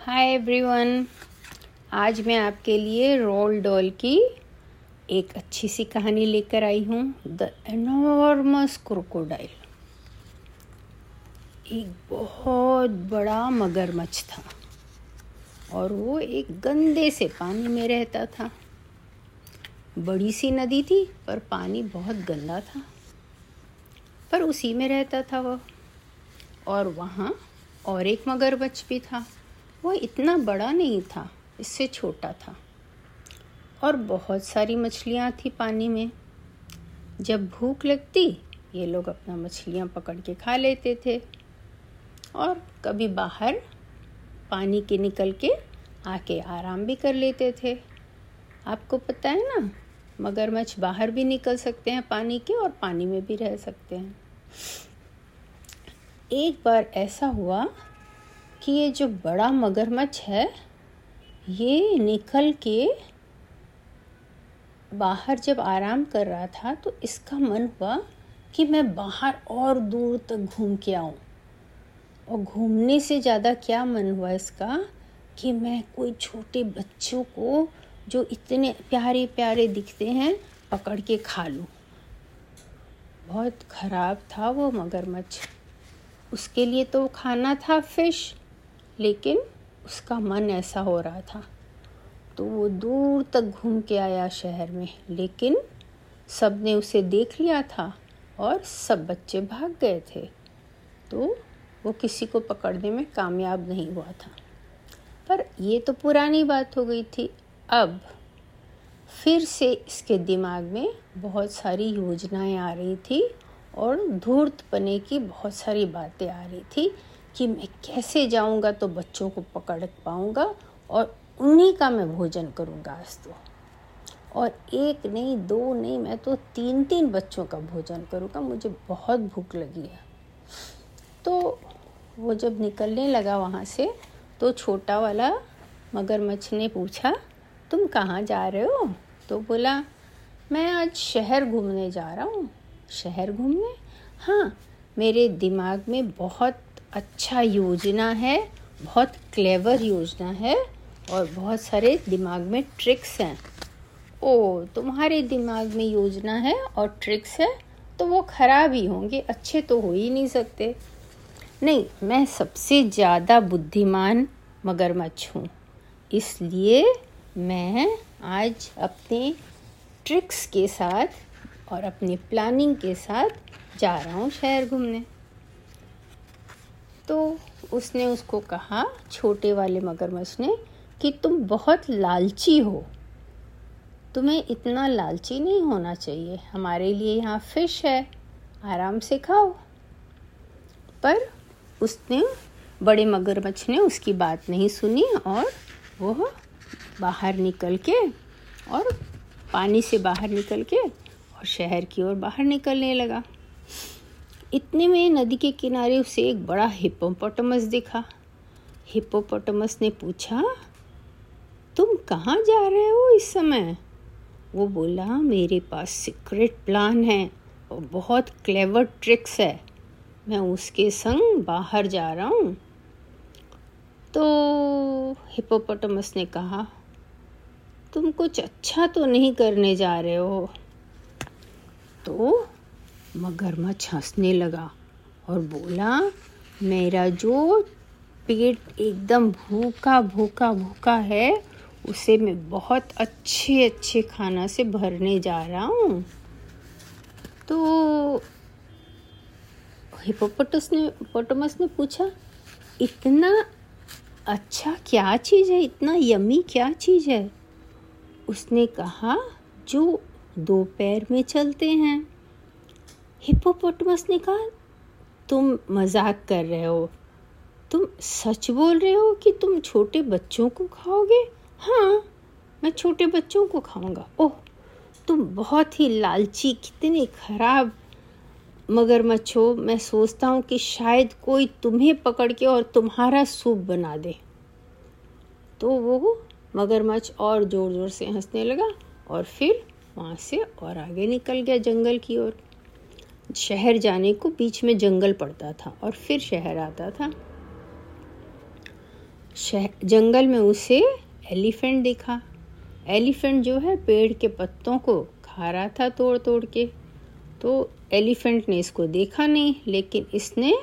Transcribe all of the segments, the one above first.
Hi everyone आज मैं आपके लिए रोल डॉल की एक अच्छी सी कहानी लेकर आई हूँ द एनॉर्मस क्रोकोडाइल एक बहुत बड़ा मगरमच्छ था और वो एक गंदे से पानी में रहता था। बड़ी सी नदी थी, पर पानी बहुत गंदा था। पर उसी में रहता था वो। और वहाँ और एक मगरमच्छ भी था। वो इतना बड़ा नहीं था, इससे छोटा था। और बहुत सारी मछलियाँ थी पानी में। जब भूख लगती, ये लोग अपना मछलियाँ पकड़ के खा लेते थे। और कभी बाहर पानी के निकल के आके आराम भी कर लेते थे। आपको पता है ना, मगरमच्छ बाहर भी निकल सकते हैं पानी के और पानी में भी रह सकते हैं। एक बार ऐसा हुआ कि ये जो बड़ा मगरमच्छ है, ये निकल के बाहर जब आराम कर रहा था तो इसका मन हुआ कि मैं बाहर और दूर तक घूम के आऊँ। और घूमने से ज़्यादा क्या मन हुआ इसका कि मैं कोई छोटे बच्चों को जो इतने प्यारे प्यारे दिखते हैं, पकड़ के खा लूँ। बहुत ख़राब था वो मगरमच्छ। उसके लिए तो खाना था, फ़िश लेकिन उसका मन ऐसा हो रहा था। तो वो दूर तक घूम के आया शहर में, लेकिन सबने उसे देख लिया था और सब बच्चे भाग गए थे। तो वो किसी को पकड़ने में कामयाब नहीं हुआ था। पर ये तो पुरानी बात हो गई थी। अब फिर से इसके दिमाग में बहुत सारी योजनाएँ आ रही थी और धूर्त पने की बहुत सारी बातें आ रही थी। कि मैं कैसे जाऊँगा तो बच्चों को पकड़ पाऊँगा और उन्हीं का मैं भोजन करूँगा आज तो। और एक नहीं, दो नहीं, मैं तो तीन तीन बच्चों का भोजन करूँगा, मुझे बहुत भूख लगी है। तो वो जब निकलने लगा वहाँ से तो छोटा वाला मगरमच्छ ने पूछा, तुम कहाँ जा रहे हो? तो बोला, मैं आज शहर घूमने जा रहा हूँ। शहर घूमने? हाँ मेरे दिमाग में बहुत अच्छा योजना है, बहुत क्लेवर योजना है और बहुत सारे दिमाग में ट्रिक्स हैं। ओ, तुम्हारे दिमाग में योजना है और ट्रिक्स है तो वो ख़राब ही होंगे, अच्छे तो हो ही नहीं सकते। नहीं, मैं सबसे ज़्यादा बुद्धिमान मगरमच्छ हूँ, इसलिए मैं आज अपने ट्रिक्स के साथ और अपनी प्लानिंग के साथ जा रहा हूँ शहर घूमने। तो उसने उसको कहा, छोटे वाले मगरमच्छ ने, कि तुम बहुत लालची हो। तुम्हें इतना लालची नहीं होना चाहिए। हमारे लिए यहाँ फ़िश है, आराम से खाओ। पर उसने, बड़े मगरमच्छ ने उसकी बात नहीं सुनी और वह बाहर निकल के और पानी से बाहर निकल के और शहर की ओर बाहर निकलने लगा। इतने में नदी के किनारे उसे एक बड़ा हिप्पोपोटामस दिखा। हिप्पोपोटामस ने पूछा, तुम कहाँ जा रहे हो इस समय? वो बोला, मेरे पास सीक्रेट प्लान है और बहुत क्लेवर ट्रिक्स है। मैं उसके संग बाहर जा रहा हूँ। तो हिप्पोपोटामस ने कहा, तुम कुछ अच्छा तो नहीं करने जा रहे हो? तो मगरमच्छ हंसने लगा और बोला, मेरा जो पेट एकदम भूखा भूखा भूखा है, उसे मैं बहुत अच्छे अच्छे खाना से भरने जा रहा हूँ। तो हिपोपोटस ने पोटोमस ने पूछा, इतना अच्छा क्या चीज़ है? इतना यमी क्या चीज़ है? उसने कहा, जो दो पैर में चलते हैं। हिप्पोपोटमस ने कहा, तुम मज़ाक कर रहे हो। तुम सच बोल रहे हो कि तुम छोटे बच्चों को खाओगे? हाँ मैं छोटे बच्चों को खाऊँगा। ओह, तुम बहुत ही लालची, कितने खराब मगरमच्छ। हो मैं सोचता हूँ कि शायद कोई तुम्हें पकड़ के और तुम्हारा सूप बना दे। तो वो मगरमच्छ और ज़ोर ज़ोर से हंसने लगा और फिर वहाँ से और आगे निकल गया जंगल की ओर। शहर जाने को बीच में जंगल पड़ता था और फिर शहर आता था। जंगल में उसे एलिफेंट दिखा। एलिफेंट जो है पेड़ के पत्तों को खा रहा था तोड़ तोड़ के। तो एलिफेंट ने इसको देखा नहीं, लेकिन इसने,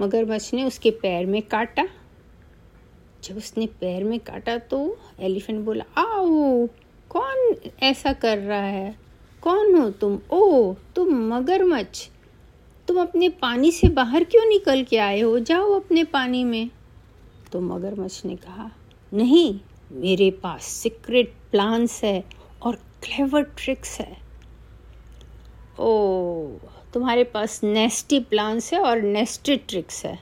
मगरमच्छ ने उसके पैर में काटा। जब उसने पैर में काटा तो एलिफेंट बोला, आओ, कौन ऐसा कर रहा है? कौन हो तुम? ओ तुम मगरमच्छ। तुम अपने पानी से बाहर क्यों निकल के आए हो? जाओ अपने पानी में। तो मगरमच्छ ने कहा, नहीं, मेरे पास सीक्रेट प्लान्स है और क्लेवर ट्रिक्स है। ओ तुम्हारे पास नेस्टी प्लान्स है और नेस्टेड ट्रिक्स है।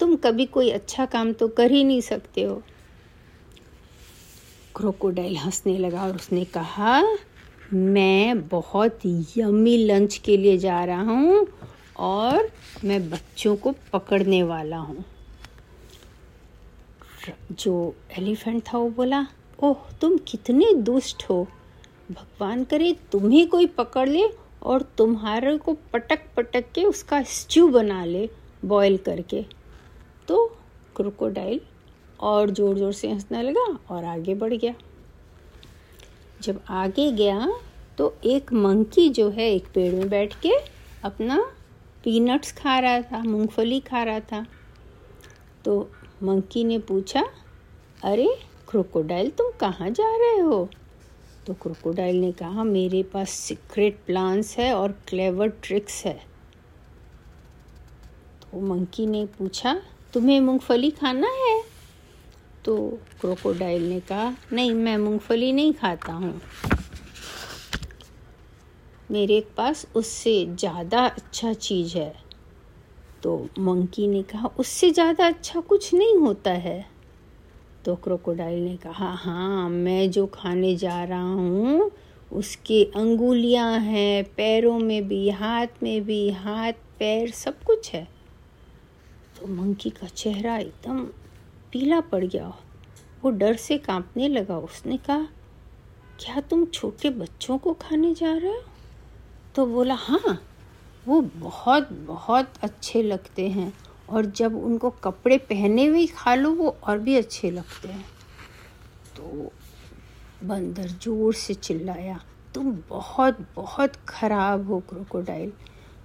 तुम कभी कोई अच्छा काम तो कर ही नहीं सकते हो। क्रोकोडाइल हंसने लगा और उसने कहा मैं बहुत यमी लंच के लिए जा रहा हूँ और मैं बच्चों को पकड़ने वाला हूँ। जो एलिफेंट था वो बोला, ओह, तुम कितने दुष्ट हो। भगवान करे, तुम्हें कोई पकड़ ले और तुम्हारे को पटक पटक के उसका स्ट्यू बना ले बॉईल करके। तो क्रोकोडाइल और ज़ोर ज़ोर से हंसने लगा और आगे बढ़ गया। जब आगे गया तो एक मंकी जो है एक पेड़ में बैठ के अपना पीनट्स खा रहा था, मूंगफली खा रहा था। तो मंकी ने पूछा, अरे क्रोकोडाइल तुम कहाँ जा रहे हो? तो क्रोकोडाइल ने कहा, मेरे पास सीक्रेट प्लान्स है और क्लेवर ट्रिक्स है। तो मंकी ने पूछा, तुम्हें मूंगफली खाना है? तो क्रोकोडाइल ने कहा, नहीं, मैं मूंगफली नहीं खाता हूँ। मेरे पास उससे ज़्यादा अच्छा चीज़ है। तो मंकी ने कहा, उससे ज़्यादा अच्छा कुछ नहीं होता है? तो क्रोकोडाइल ने कहा हाँ मैं जो खाने जा रहा हूँ, उसके अंगुलियाँ हैं, पैरों में भी, हाथ में भी, हाथ, पैर सब कुछ है। तो मंकी का चेहरा एकदम पीला पड़ गया वो डर से कांपने लगा। उसने कहा, क्या तुम छोटे बच्चों को खाने जा रहे हो? तो बोला हाँ वो बहुत बहुत अच्छे लगते हैं। और जब उनको कपड़े पहने हुए खा लो, वो और भी अच्छे लगते हैं। तो बंदर ज़ोर से चिल्लाया, तुम बहुत बहुत ख़राब हो, क्रोकोडाइल।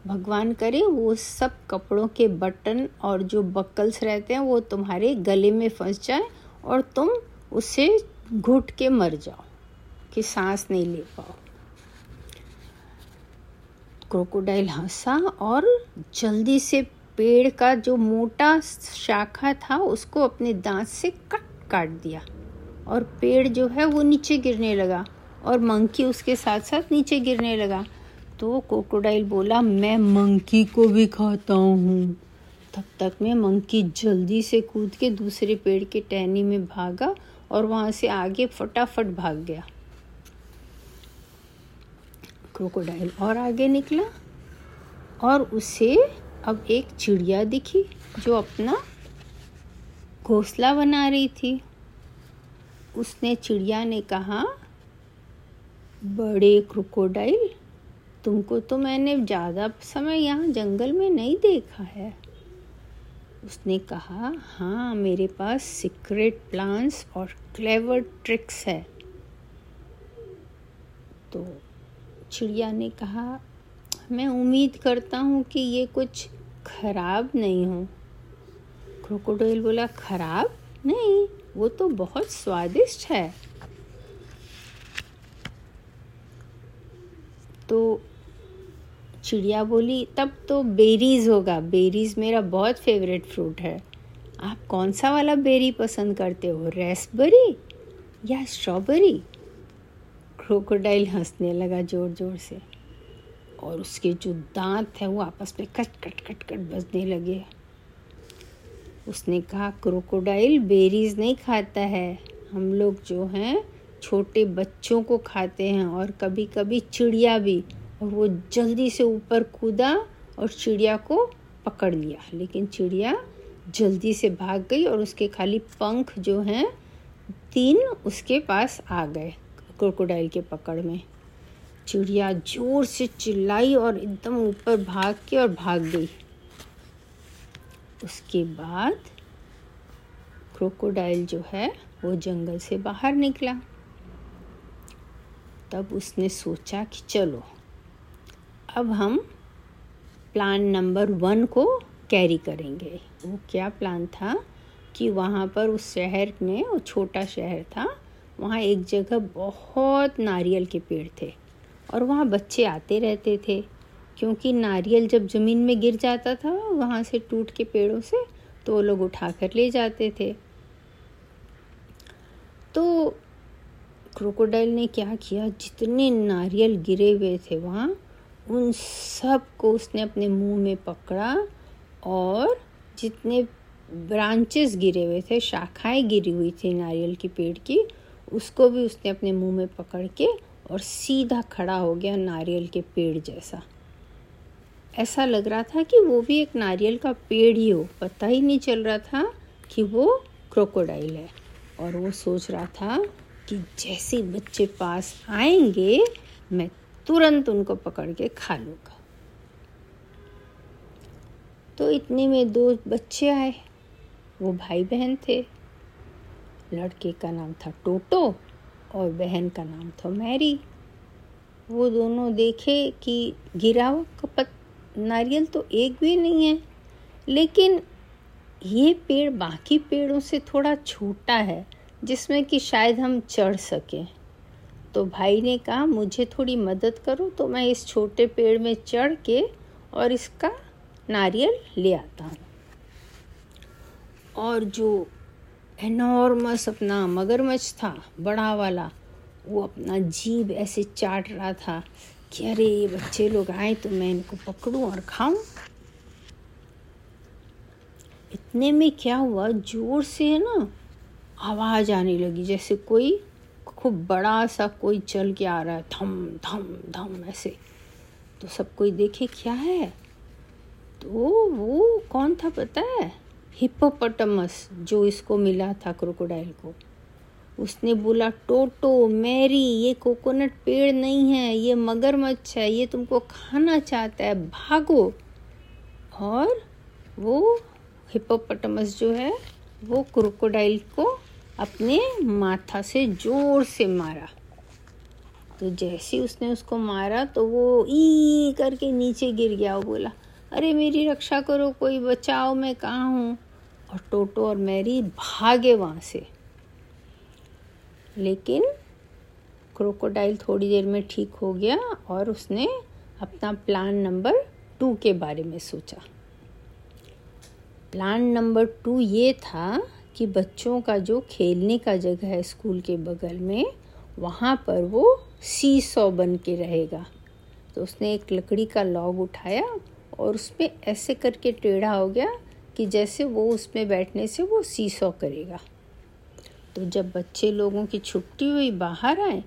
भगवान करे, वो सब कपड़ों के बटन और जो बकल्स रहते हैं, वो तुम्हारे गले में फंस जाए और तुम उसे घुट के मर जाओ, कि सांस नहीं ले पाओ। क्रोकोडाइल हंसा और जल्दी से पेड़ का जो मोटा शाखा था, उसको अपने दांत से कट काट दिया और पेड़ जो है, वो नीचे गिरने लगा और मंकी उसके साथ साथ नीचे गिरने लगा। तो क्रोकोडाइल बोला, मैं मंकी को भी खाता हूँ। तब तक में मंकी जल्दी से कूद के दूसरे पेड़ के टहनी में भागा और वहाँ से आगे फटाफट भाग गया। क्रोकोडाइल और आगे निकला और उसे अब एक चिड़िया दिखी जो अपना घोंसला बना रही थी। उसने चिड़िया ने कहा, बड़े क्रोकोडाइल तुमको तो मैंने ज़्यादा समय यहाँ जंगल में नहीं देखा है। उसने कहा हाँ मेरे पास सीक्रेट प्लान्स और क्लेवर ट्रिक्स है। तो चिड़िया ने कहा, मैं उम्मीद करता हूँ कि ये कुछ खराब नहीं हो। क्रोकोडाइल बोला, खराब? नहीं, वो तो बहुत स्वादिष्ट है। तो चिड़िया बोली, तब तो बेरीज होगा। बेरीज मेरा बहुत फेवरेट फ्रूट है। आप कौन सा वाला बेरी पसंद करते हो? रेसबेरी या स्ट्रॉबेरी क्रोकोडाइल हंसने लगा ज़ोर ज़ोर से। और उसके जो दांत हैं, वो आपस में कट कट कट कट बजने लगे। उसने कहा क्रोकोडाइल बेरीज नहीं खाता है। हम लोग जो हैं, छोटे बच्चों को खाते हैं और कभी कभी चिड़िया भी। वो जल्दी से ऊपर कूदा और चिड़िया को पकड़ लिया। लेकिन चिड़िया जल्दी से भाग गई और उसके खाली पंख जो हैं, तीन उसके पास आ गए क्रोकोडाइल के पकड़ में। चिड़िया ज़ोर से चिल्लाई और एकदम ऊपर भाग के और भाग गई। उसके बाद क्रोकोडाइल जो है, वो जंगल से बाहर निकला। तब उसने सोचा कि चलो अब हम प्लान नंबर वन को कैरी करेंगे। वो क्या प्लान था? कि वहाँ पर उस शहर में, वो छोटा शहर था, वहाँ एक जगह बहुत नारियल के पेड़ थे और वहाँ बच्चे आते रहते थे क्योंकि नारियल जब ज़मीन में गिर जाता था, वहाँ से टूट के पेड़ों से तो वो लोग उठा कर ले जाते थे। तो क्रोकोडाइल ने क्या किया? जितने नारियल गिरे हुए थे वहाँ उन सबको उसने अपने मुँह में पकड़ा और जितने ब्रांचेस गिरे हुए थे, शाखाएँ गिरी हुई थी नारियल के पेड़ की, उसको भी उसने अपने मुँह में पकड़ के और सीधा खड़ा हो गया नारियल के पेड़ जैसा। ऐसा लग रहा था कि वो भी एक नारियल का पेड़ ही हो। पता ही नहीं चल रहा था कि वो क्रोकोडाइल है। और वो सोच रहा था कि जैसे बच्चे पास आएँगे, मैं तुरंत उनको पकड़ के खा लूँगा। तो इतने में दो बच्चे आए। वो भाई बहन थे। लड़के का नाम था टोटो और बहन का नाम था मैरी। वो दोनों देखे कि गिरा हुआ पत, नारियल तो एक भी नहीं है, लेकिन ये पेड़ बाकी पेड़ों से थोड़ा छोटा है, जिसमें कि शायद हम चढ़ सकें। तो भाई ने कहा, मुझे थोड़ी मदद करो तो मैं इस छोटे पेड़ में चढ़ के और इसका नारियल ले आता हूँ। और जो एनॉर्मस अपना मगरमच्छ था, बड़ा वाला, वो अपना जीभ ऐसे चाट रहा था कि, अरे ये बच्चे लोग आए तो मैं इनको पकड़ूं और खाऊं। इतने में क्या हुआ, ज़ोर से है ना, आवाज़ आने लगी, जैसे कोई खूब बड़ा सा कोई चल के आ रहा है, धम धम धम ऐसे। तो सब कोई देखे क्या है? तो वो कौन था पता है? हिप्पोपोटामस जो इसको मिला था क्रोकोडाइल को। उसने बोला, टोटो, मैरी, ये कोकोनट पेड़ नहीं है, ये मगरमच्छ है, ये तुमको खाना चाहता है, भागो। और वो हिप्पोपोटामस जो है, वो क्रोकोडाइल को अपने माथा से ज़ोर से मारा। तो जैसे उसने उसको मारा तो वो ई करके नीचे गिर गया वो बोला, अरे मेरी रक्षा करो, कोई बचाओ, मैं कहाँ हूँ? और टोटो और मैरी भागे वहाँ से। लेकिन क्रोकोडाइल थोड़ी देर में ठीक हो गया और उसने अपना प्लान नंबर टू के बारे में सोचा। प्लान नंबर टू ये था कि बच्चों का जो खेलने का जगह है स्कूल के बगल में, वहाँ पर वो सी सौ बन के रहेगा। तो उसने एक लकड़ी का लॉग उठाया और उसमें ऐसे करके टेढ़ा हो गया कि जैसे वो उसमें बैठने से वो सीसो करेगा। तो जब बच्चे लोगों की छुट्टी हुई, बाहर आए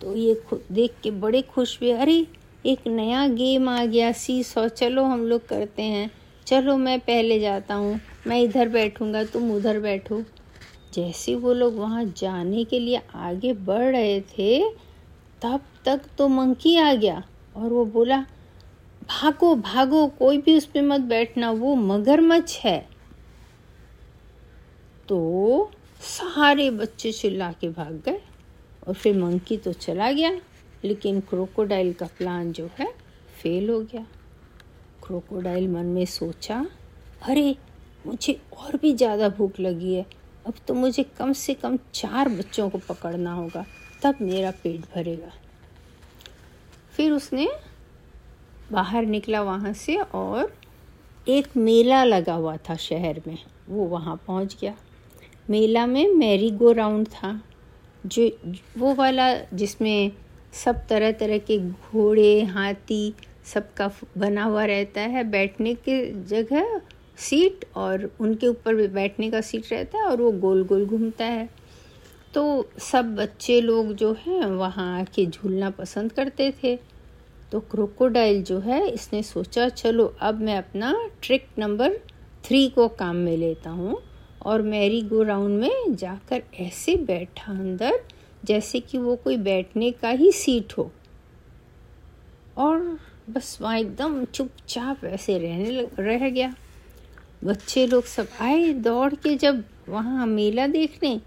तो ये देख के बड़े खुश हुए, अरे, एक नया गेम आ गया सी सौ चलो हम लोग करते हैं। चलो, मैं पहले जाता हूँ। मैं इधर बैठूँगा, तुम उधर बैठो। जैसे वो लोग वहाँ जाने के लिए आगे बढ़ रहे थे, तब तक तो मंकी आ गया और वो बोला, भागो भागो, कोई भी उस पर मत बैठना, वो मगरमच्छ है। तो सारे बच्चे चिल्ला के भाग गए और फिर मंकी तो चला गया, लेकिन क्रोकोडाइल का प्लान जो है, फेल हो गया। क्रोकोडाइल मन में सोचा, अरे मुझे और भी ज़्यादा भूख लगी है। अब तो मुझे कम से कम चार बच्चों को पकड़ना होगा, तब मेरा पेट भरेगा। फिर उसने बाहर निकला वहाँ से और एक मेला लगा हुआ था शहर में, वो वहाँ पहुँच गया। मेला में मैरी गो राउंड था, जो वो वाला जिसमें सब तरह तरह के घोड़े, हाथी, सबका बना हुआ रहता है, बैठने के जगह सीट और उनके ऊपर भी बैठने का सीट रहता है और वो गोल गोल घूमता है। तो सब बच्चे लोग जो हैं, वहाँ आके झूलना पसंद करते थे। तो क्रोकोडाइल जो है, इसने सोचा, चलो, अब मैं अपना ट्रिक नंबर थ्री को काम में लेता हूँ और मैरी गो राउंड में जाकर ऐसे बैठा अंदर, जैसे कि वो कोई बैठने का ही सीट हो। और बस वहाँ एकदम चुपचाप ऐसे रहने रह गया। बच्चे लोग सब आए दौड़ के जब वहाँ मेला देखने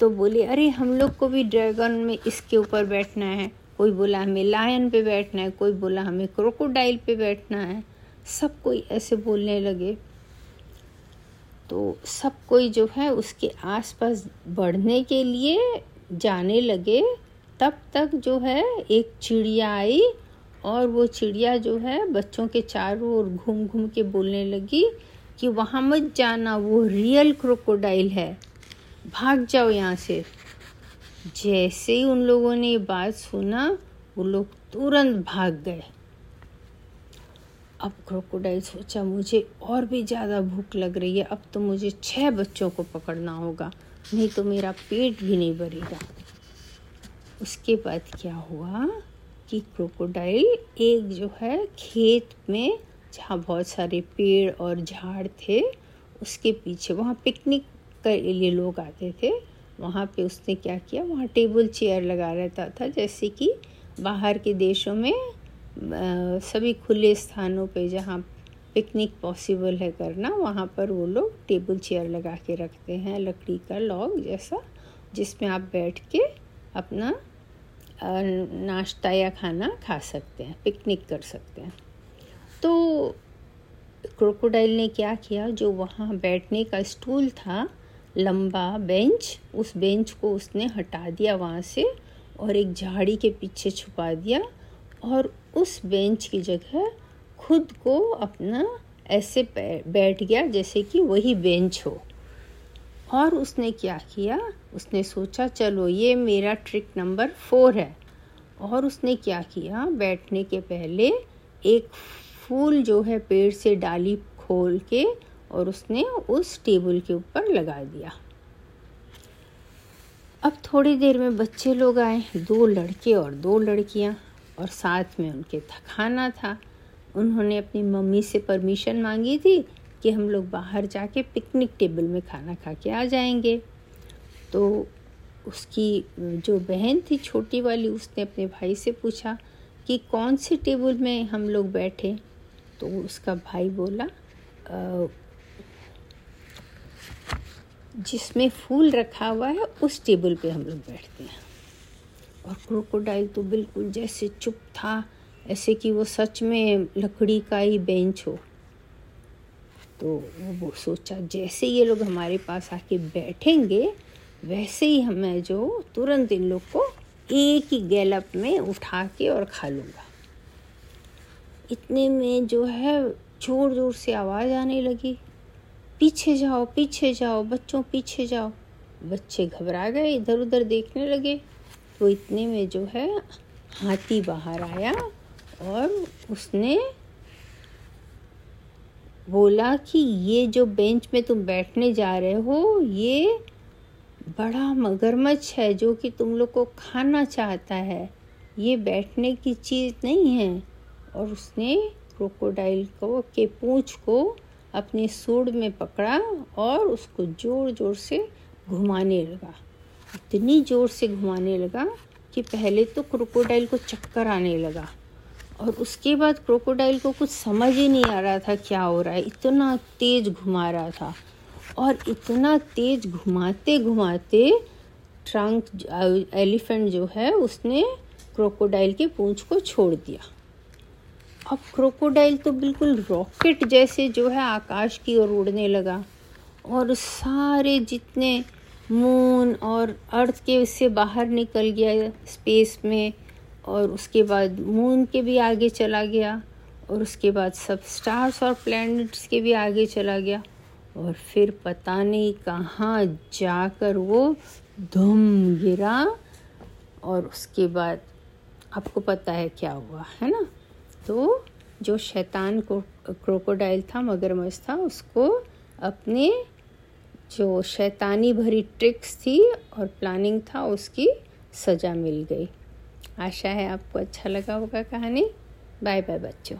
तो बोले, अरे, हम लोग को भी ड्रैगन में इसके ऊपर बैठना है। कोई बोला, हमें लायन पे बैठना है। कोई बोला, हमें क्रोकोडाइल पे बैठना है। सब कोई ऐसे बोलने लगे। तो सब कोई जो है उसके आसपास बढ़ने के लिए जाने लगे। तब तक जो है एक चिड़िया आई और वो चिड़िया जो है बच्चों के चारों ओर घूम घूम के बोलने लगी कि वहाँ मत जाना, वो रियल क्रोकोडाइल है। भाग जाओ यहाँ से। जैसे ही उन लोगों ने ये बात सुना, वो लोग तुरंत भाग गए। अब क्रोकोडाइल सोचा, मुझे और भी ज़्यादा भूख लग रही है, अब तो मुझे छह बच्चों को पकड़ना होगा, नहीं तो मेरा पेट भी नहीं भरेगा। उसके बाद क्या हुआ कि क्रोकोडाइल एक जो है खेत में जहाँ बहुत सारे पेड़ और झाड़ थे उसके पीछे वहाँ पिकनिक के लिए लोग आते थे। वहाँ पे उसने क्या किया वहाँ टेबल चेयर लगा रहता था जैसे कि बाहर के देशों में आ, सभी खुले स्थानों पे जहाँ पिकनिक पॉसिबल है करना वहाँ पर वो लोग टेबल चेयर लगा के रखते हैं लकड़ी का लॉग जैसा जिसमें आप बैठ के अपना नाश्ता या खाना खा सकते हैं पिकनिक कर सकते हैं। तो क्रोकोडाइल ने क्या किया? जो वहाँ बैठने का स्टूल था, लंबा बेंच, उस बेंच को उसने हटा दिया वहाँ से और एक झाड़ी के पीछे छुपा दिया और उस बेंच की जगह खुद को अपना ऐसे बैठ गया जैसे कि वही बेंच हो। और उसने क्या किया? उसने सोचा, चलो, ये मेरा ट्रिक नंबर फोर है। और उसने क्या किया? बैठने के पहले एक फूल जो है पेड़ से डाली खोल के और उसने उस टेबल के ऊपर लगा दिया। अब थोड़ी देर में बच्चे लोग आए, दो लड़के और दो लड़कियाँ, और साथ में उनके खाना था। उन्होंने अपनी मम्मी से परमिशन मांगी थी कि हम लोग बाहर जाके पिकनिक टेबल में खाना खा के आ जाएँगे। तो उसकी, जो बहन थी छोटी वाली, उसने अपने भाई से पूछा कि कौन से टेबल में हम लोग बैठे? तो उसका भाई बोला जिसमें फूल रखा हुआ है, उस टेबल पे हम लोग बैठते हैं। और क्रोकोडाइल तो बिल्कुल जैसे चुप था, ऐसे कि वो सच में लकड़ी का ही बेंच हो। तो वो सोचा, जैसे ये लोग हमारे पास आके बैठेंगे, वैसे ही हमें जो तुरंत इन लोग को एक ही गैलप में उठा के और खा लूँगा। इतने में जो है ज़ोर ज़ोर से आवाज़ आने लगी। पीछे जाओ पीछे जाओ, बच्चों, पीछे जाओ। बच्चे घबरा गए, इधर उधर देखने लगे। तो इतने में जो है हाथी बाहर आया और उसने बोला कि ये जो बेंच में तुम बैठने जा रहे हो, ये बड़ा मगरमच्छ है जो कि तुम लोग को खाना चाहता है। ये बैठने की चीज़ नहीं है। और उसने क्रोकोडाइल को, के पूंछ को अपने सूड में पकड़ा और उसको ज़ोर ज़ोर से घुमाने लगा। इतनी ज़ोर से घुमाने लगा कि पहले तो क्रोकोडाइल को चक्कर आने लगा और उसके बाद क्रोकोडाइल को कुछ समझ ही नहीं आ रहा था क्या हो रहा है। इतना तेज़ घुमा रहा था और इतना तेज़ घुमाते घुमाते ट्रंक, एलिफेंट जो है, उसने क्रोकोडाइल के पूंछ को छोड़ दिया। अब क्रोकोडाइल तो बिल्कुल रॉकेट जैसे जो है आकाश की ओर उड़ने लगा। और सारे जितने मून और अर्थ के उससे बाहर निकल गया स्पेस में, और उसके बाद मून के भी आगे चला गया, और उसके बाद सब स्टार्स और प्लैनेट्स के भी आगे चला गया। और फिर पता नहीं कहाँ जाकर वो धुम गिरा, और उसके बाद आपको पता है क्या हुआ, है ना? तो जो शैतान को, क्रोकोडाइल था, मगरमच्छ था, उसको अपने जो शैतानी भरी ट्रिक्स थी और प्लानिंग था, उसकी सज़ा मिल गई। आशा है आपको अच्छा लगा होगा कहानी। बाय बाय बच्चों।